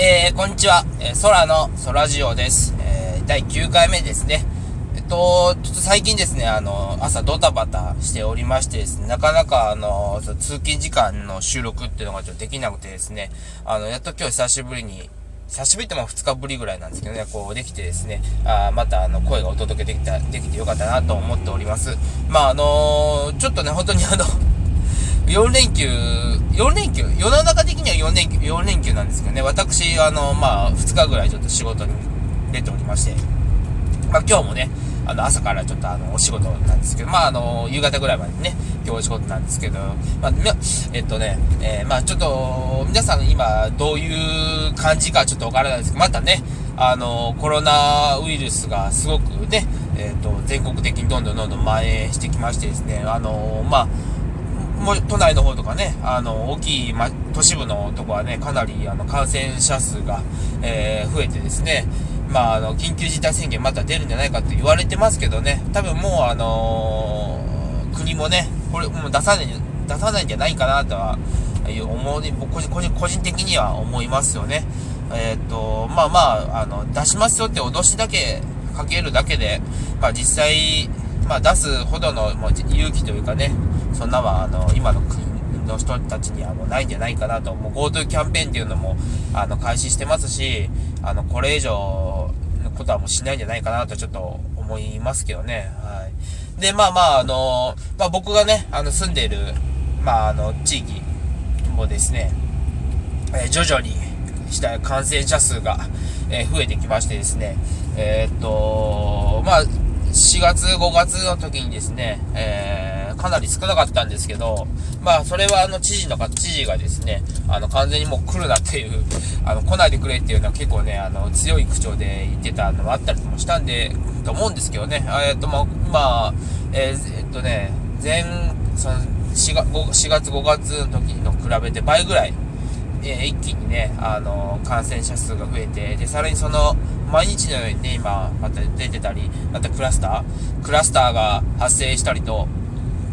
えー、こんにちは。えー、空の空ジオです。えー、第9回目ですね。えっと、ちょっと最近ですね、あの、朝ドタバタしておりましてですね、なかなかあの、通勤時間の収録っていうのがちょっとできなくてですね、あの、やっと今日久しぶりに、久しぶりっても2日ぶりぐらいなんですけどね、こうできてですね、あまたあの、声がお届けできた、できてよかったなと思っております。まああのちょっとね、本当にあの4連休、4連休、世の中的には4連休、4連休なんですけどね、私、あの、まあ、2日ぐらいちょっと仕事に出ておりまして、まあ、今日もね、あの、朝からちょっとあの、お仕事なんですけど、まあ、あの、夕方ぐらいまでね、今日お仕事なんですけど、まあ、えっとね、えー、まあ、ちょっと、皆さん今、どういう感じかちょっとわからないですけど、またね、あの、コロナウイルスがすごくね、えっ、と、全国的にどんどんどんどん蔓延してきましてですね、あの、まあ、も都内の方とかね、あの、大きい、ま、都市部のとこはね、かなり、あの、感染者数が、えー、増えてですね、まあ、あの、緊急事態宣言また出るんじゃないかって言われてますけどね、多分もう、あのー、国もね、これ、もう出さない、出さないんじゃないかなとは、思う、個人、個人、個人的には思いますよね。えっ、と、まあまあ、あの、出しますよって脅しだけかけるだけで、まあ実際、まあ出すほどの、もう勇気というかね、そんなは、あの、今の国の人たちにはもうないんじゃないかなと、もう GoTo キャンペーンっていうのも、あの、開始してますし、あの、これ以上のことはもうしないんじゃないかなとちょっと思いますけどね。はい。で、まあまあ、あの、まあ僕がね、あの、住んでいる、まああの、地域もですね、え、徐々にした感染者数が、え、増えてきましてですね、えー、っと、まあ、4月、5月の時にですね、えーかなり少なかったんですけど、まあ、それはあの、知事のか、知事がですね、あの、完全にもう来るなっていう、あの、来ないでくれっていうのは結構ね、あの、強い口調で言ってたのもあったりもしたんで、と思うんですけどね、えっと、まあ、まあ、えー、えっとね、前、その4月、4月5月の時の比べて倍ぐらい、えー、一気にね、あの、感染者数が増えて、で、さらにその、毎日のようにね、今、また出てたり、またクラスタークラスターが発生したりと、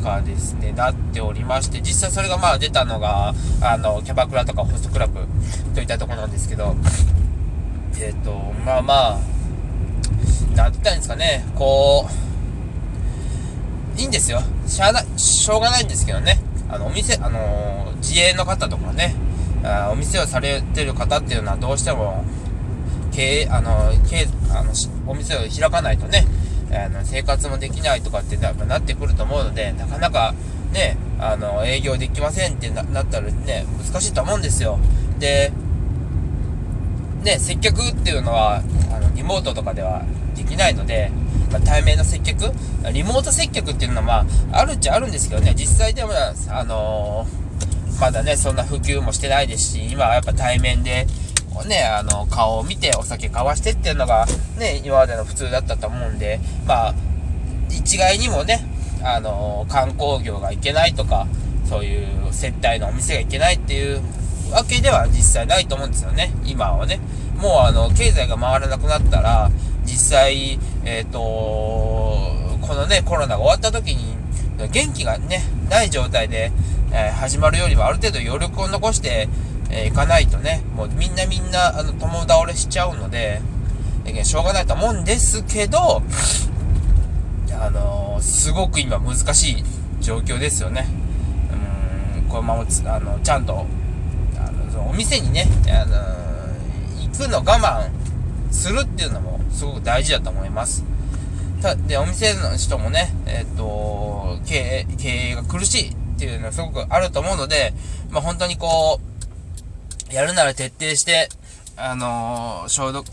かですね、なっておりまして、実際それがまあ出たのが、あの、キャバクラとかホストクラブといったところなんですけど、えっ、ー、と、まあまあ、なんて言ったんですかね、こう、いいんですよ。しゃあない、しょうがないんですけどね。あの、お店、あの自営の方とかね、あお店をされてる方っていうのはどうしても、経営、あの、経、あの、お店を開かないとね、あの生活もできないとかってなってくると思うので、なかなかね、あの、営業できませんってなったらね、難しいと思うんですよ。で、ね、接客っていうのは、あの、リモートとかではできないので、まあ、対面の接客？リモート接客っていうのは、まあ、あるっちゃあるんですけどね、実際でも、あのー、まだね、そんな普及もしてないですし、今はやっぱ対面で、ね、あの、顔を見てお酒交わしてっていうのが、ね、今までの普通だったと思うんで、まあ、一概にもね、あの、観光業がいけないとか、そういう接待のお店がいけないっていうわけでは実際ないと思うんですよね、今はね。もうあの、経済が回らなくなったら、実際、えっ、ー、と、このね、コロナが終わった時に、元気がね、ない状態で、えー、始まるよりはある程度余力を残して、えー、行かないとね、もうみんなみんな、あの、共倒れしちゃうので、え、しょうがないと思うんですけど、あのー、すごく今難しい状況ですよね。うん、このままあの、ちゃんと、あの、そのお店にね、あの行くの我慢するっていうのもすごく大事だと思います。たで、お店の人もね、えっ、と、経営、経営が苦しいっていうのはすごくあると思うので、まあ、本当にこう、やるなら徹底して、あのー、消毒、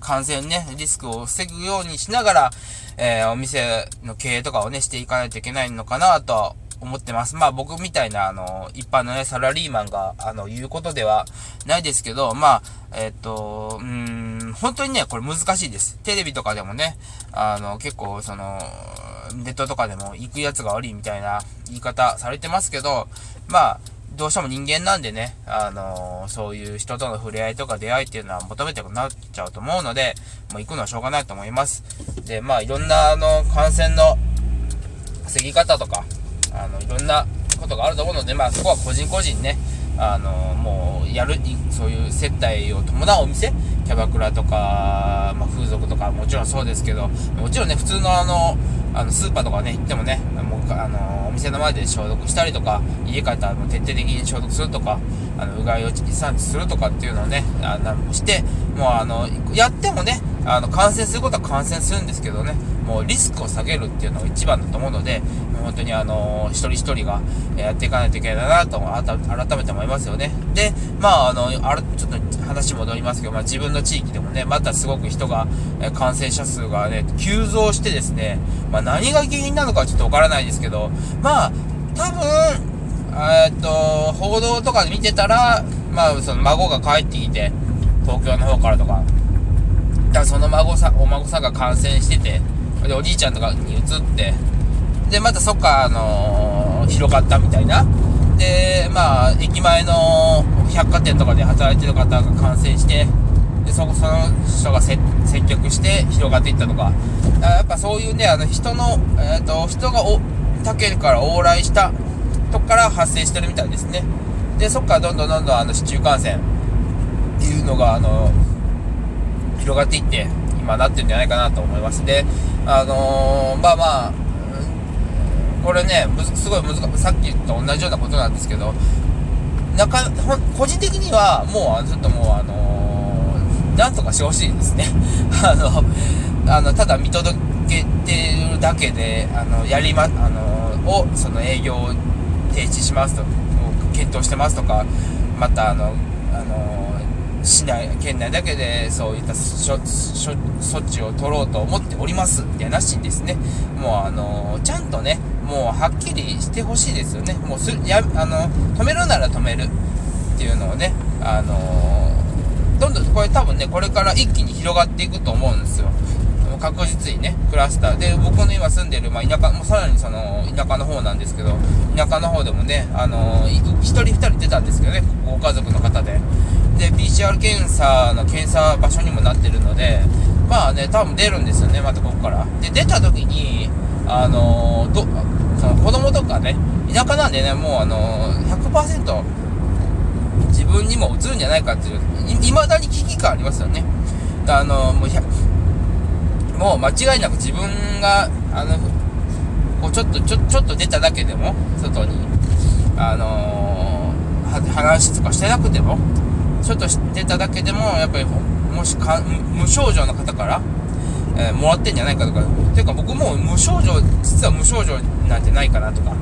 感染ね、リスクを防ぐようにしながら、えー、お店の経営とかをね、していかないといけないのかなとは思ってます。まあ僕みたいな、あの、一般のね、サラリーマンが、あの、言うことではないですけど、まあ、えっ、と、うん、本当にね、これ難しいです。テレビとかでもね、あの、結構、その、ネットとかでも行くやつが悪いみたいな言い方されてますけど、まあ、どうしても人間なんでね、あのー、そういう人との触れ合いとか出会いっていうのは求めてくなっちゃうと思うので、もう行くのはしょうがないと思います。で、まあ、いろんな、あの、感染の防ぎ方とか、あの、いろんなことがあると思うので、まあ、そこは個人個人ね、あのもうやるそういう接待を伴うお店キャバクラとか、まあ、風俗とかもちろんそうですけどもちろんね普通のあのあのスーパーとかね行ってもねもあのお店の前で消毒したりとか家帰ったら徹底的に消毒するとかあのうがいを産地するとかっていうのをねあのしてもうあのやってもねあの感染することは感染するんですけどねもうリスクを下げるっていうのが一番だと思うので本当にあの一人一人がやっていかないといけないなと改めて思いますよね。でまああのあれちょっと話戻りますけど、まあ、自分の地域でもねまたすごく人が感染者数がね急増してですね、まあ、何が原因なのかちょっとわからないですですけどまあ多分えっと報道とかで見てたらまあその孫が帰ってきて東京の方からとかだその孫さんお孫さんが感染しててでおじいちゃんとかに移ってでまたそっかあのー、広がったみたいな。でまあ駅前の百貨店とかで働いてる方が感染してでそその人が接客して広がっていったとか。やっぱそういうねあの人の、えーと、人がお他県から往来したとこから発生してるみたいですね。でそっからどんどんどんどんあの市中感染っていうのがあの広がっていって今なってるんじゃないかなと思います。であのー、まあまあこれねすごい難しいさっきと同じようなことなんですけどなか個人的にはもうちょっともうあのー、なんとかしてほしいですね。あのあのただ見届けてるだけであのやりまあのをその営業を停止しますと検討してますとかまたあのあの市内、県内だけでそういった措置を取ろうと思っておりますではなしにですね、もうあのちゃんとね、もうはっきりしてほしいですよね。もうすやあの止めるなら止めるっていうのをね、あのどんどんこれ多分ね、これから一気に広がっていくと思うんですよ。もう確実にね、クラスター。で、僕の今住んでる、まあ、田舎、もうさらにその、田舎の方なんですけど、田舎の方でもね、あの1人2人出たんですけどね、ご家族の方で。で、PCR 検査の検査場所にもなってるので、まあね、多分出るんですよね、またここから。で、出た時に、あのど、その子供とかね、田舎なんでね、もうあの100%自分にも移るんじゃないかっていう、いまだに危機感ありますよね。あのもうもう間違いなく自分が、あの、こうちょっと、ちょ、ちょっと出ただけでも、外に、あのー、話とかしてなくても、ちょっと知ってただけでも、やっぱり、もしか、無症状の方から、えー、もらってんじゃないかとか、ていうか僕も無症状、実は無症状なんてないかなとか、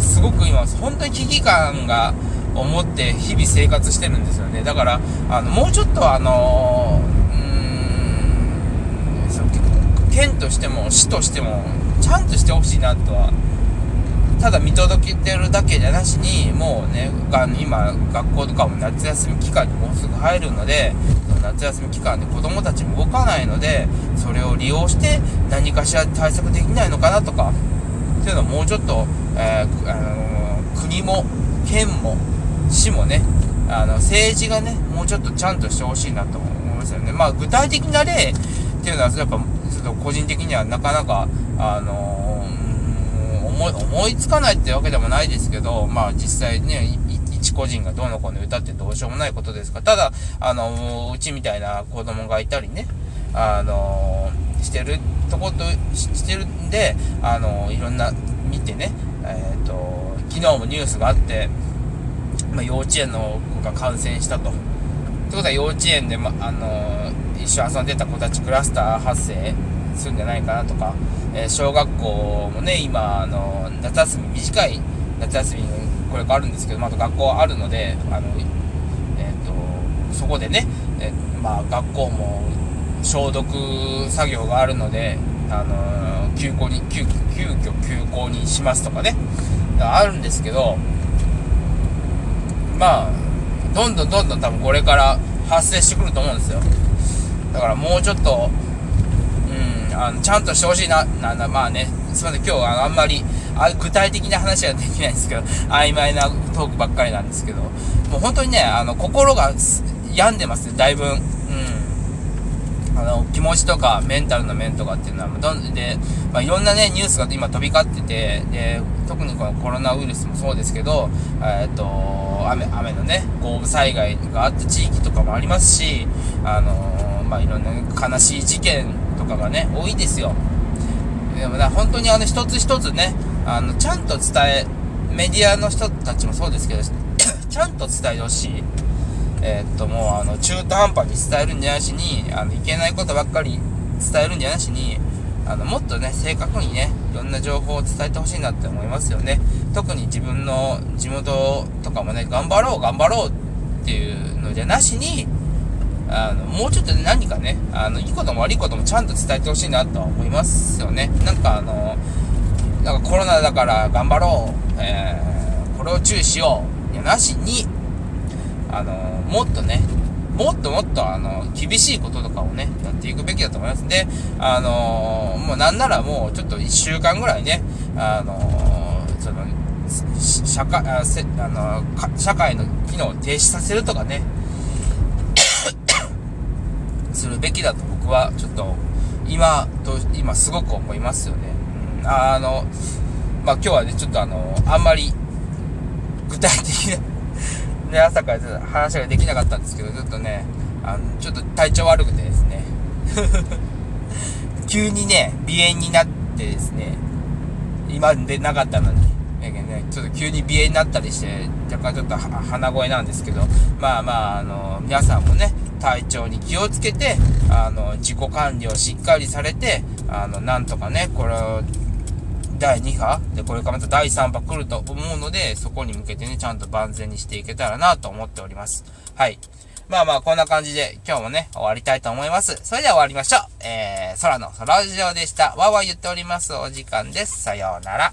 すごく今、本当に危機感が思って日々生活してるんですよね。だから、あの、もうちょっとあのー、県としても市としても、ちゃんとしてほしいなとはただ見届けてるだけじゃなしに、もうね、あの今、学校とかも夏休み期間にもうすぐ入るので、夏休み期間で子供たちも動かないので、それを利用して何かしら対策できないのかなとか、っていうのをもうちょっと、えー、あのー、国も、県も、市もね、あの、政治がね、もうちょっとちゃんとしてほしいなと思いますよね。まあ、具体的な例っていうのは、やっぱ、ちょっと個人的にはなかなか、あのー思い、思いつかないってわけでもないですけど、まあ実際ね、一個人がどうのこうの歌ってどうしようもないことですか、ただ、あの、うちみたいな子供がいたりね、あの、してるとことしてるんで、あの、いろんな、見てね、えっ、ー、と、昨日もニュースがあって、まあ、幼稚園の子が感染したと。ってことは幼稚園で、ま、あの、一緒遊んでた子たちクラスター発生するんじゃないかなとか、えー、小学校もね、今、あの、夏休み、短い夏休みこれからあるんですけど、まあ、学校あるので、あの、えっ、と、そこでね、え、まあ、学校も消毒作業があるので、あの休校に、急、急遽休校にしますとかね、あるんですけど、まあ、どんどんどんどん多分これから発生してくると思うんですよ。だからもうちょっとうん、あのちゃんとしてほしいな、なんだ、まあね、すいません、今日はあんまりあ具体的な話はできないんですけど、曖昧なトークばっかりなんですけど、もう本当にね、あの、心が病んでますね、だいぶ。ん。あの、気持ちとかメンタルの面とかっていうのは、どんで、まあ、いろんなね、ニュースが今飛び交ってて、で、特にこのコロナウイルスもそうですけど、えっ、と、雨、雨のね、豪雨災害があった地域とかもありますし、あのまあ、いろんな悲しい事件とかがね、多いですよ。でもな、本当にあの、一つ一つね、あの、ちゃんと伝え、メディアの人たちもそうですけど、ちゃんと伝えてほしい。えー、っと、もう、あの、中途半端に伝えるんじゃなしに、あの、いけないことばっかり伝えるんじゃなしに、あの、もっとね、正確にね、いろんな情報を伝えてほしいなって思いますよね。特に自分の地元とかもね、頑張ろう、頑張ろうっていうのじゃなしに、あの、もうちょっと何かね、あの、いいことも悪いこともちゃんと伝えてほしいなとは思いますよね。なんかあの、なんかコロナだから頑張ろう、えー、これを注意しよう、いやなしに、あの、もっとね、もっともっと、あの、厳しいこととかをね、やっていくべきだと思います。で、あのもうなんならもうちょっと1週間ぐらいね、あのその、社会、あせあの社会の機能を停止させるとかね、するべきだと僕はちょっと、今と、今すごく思いますよね。うん、あの、まあ、今日はね、ちょっとあの、あんまり、具体的なで、朝からちょっと話ができなかったんですけど、ちょっとね、あの、ちょっと体調悪くてですね、急にね、鼻炎になってですね、今でなかったのに、ね、ちょっと急に鼻炎になったりして、若干ちょっと鼻声なんですけど、まあまあ、あの、皆さんもね、体調に気をつけて、あの、自己管理をしっかりされて、あの、なんとかね、これを、第2波で、これからまた第3波来ると思うので、そこに向けてね、ちゃんと万全にしていけたらなと思っております。はい。まあまあ、こんな感じで今日もね、終わりたいと思います。それでは終わりましょう。えー、空の空ジオでした。わわ言っております。お時間です。さようなら。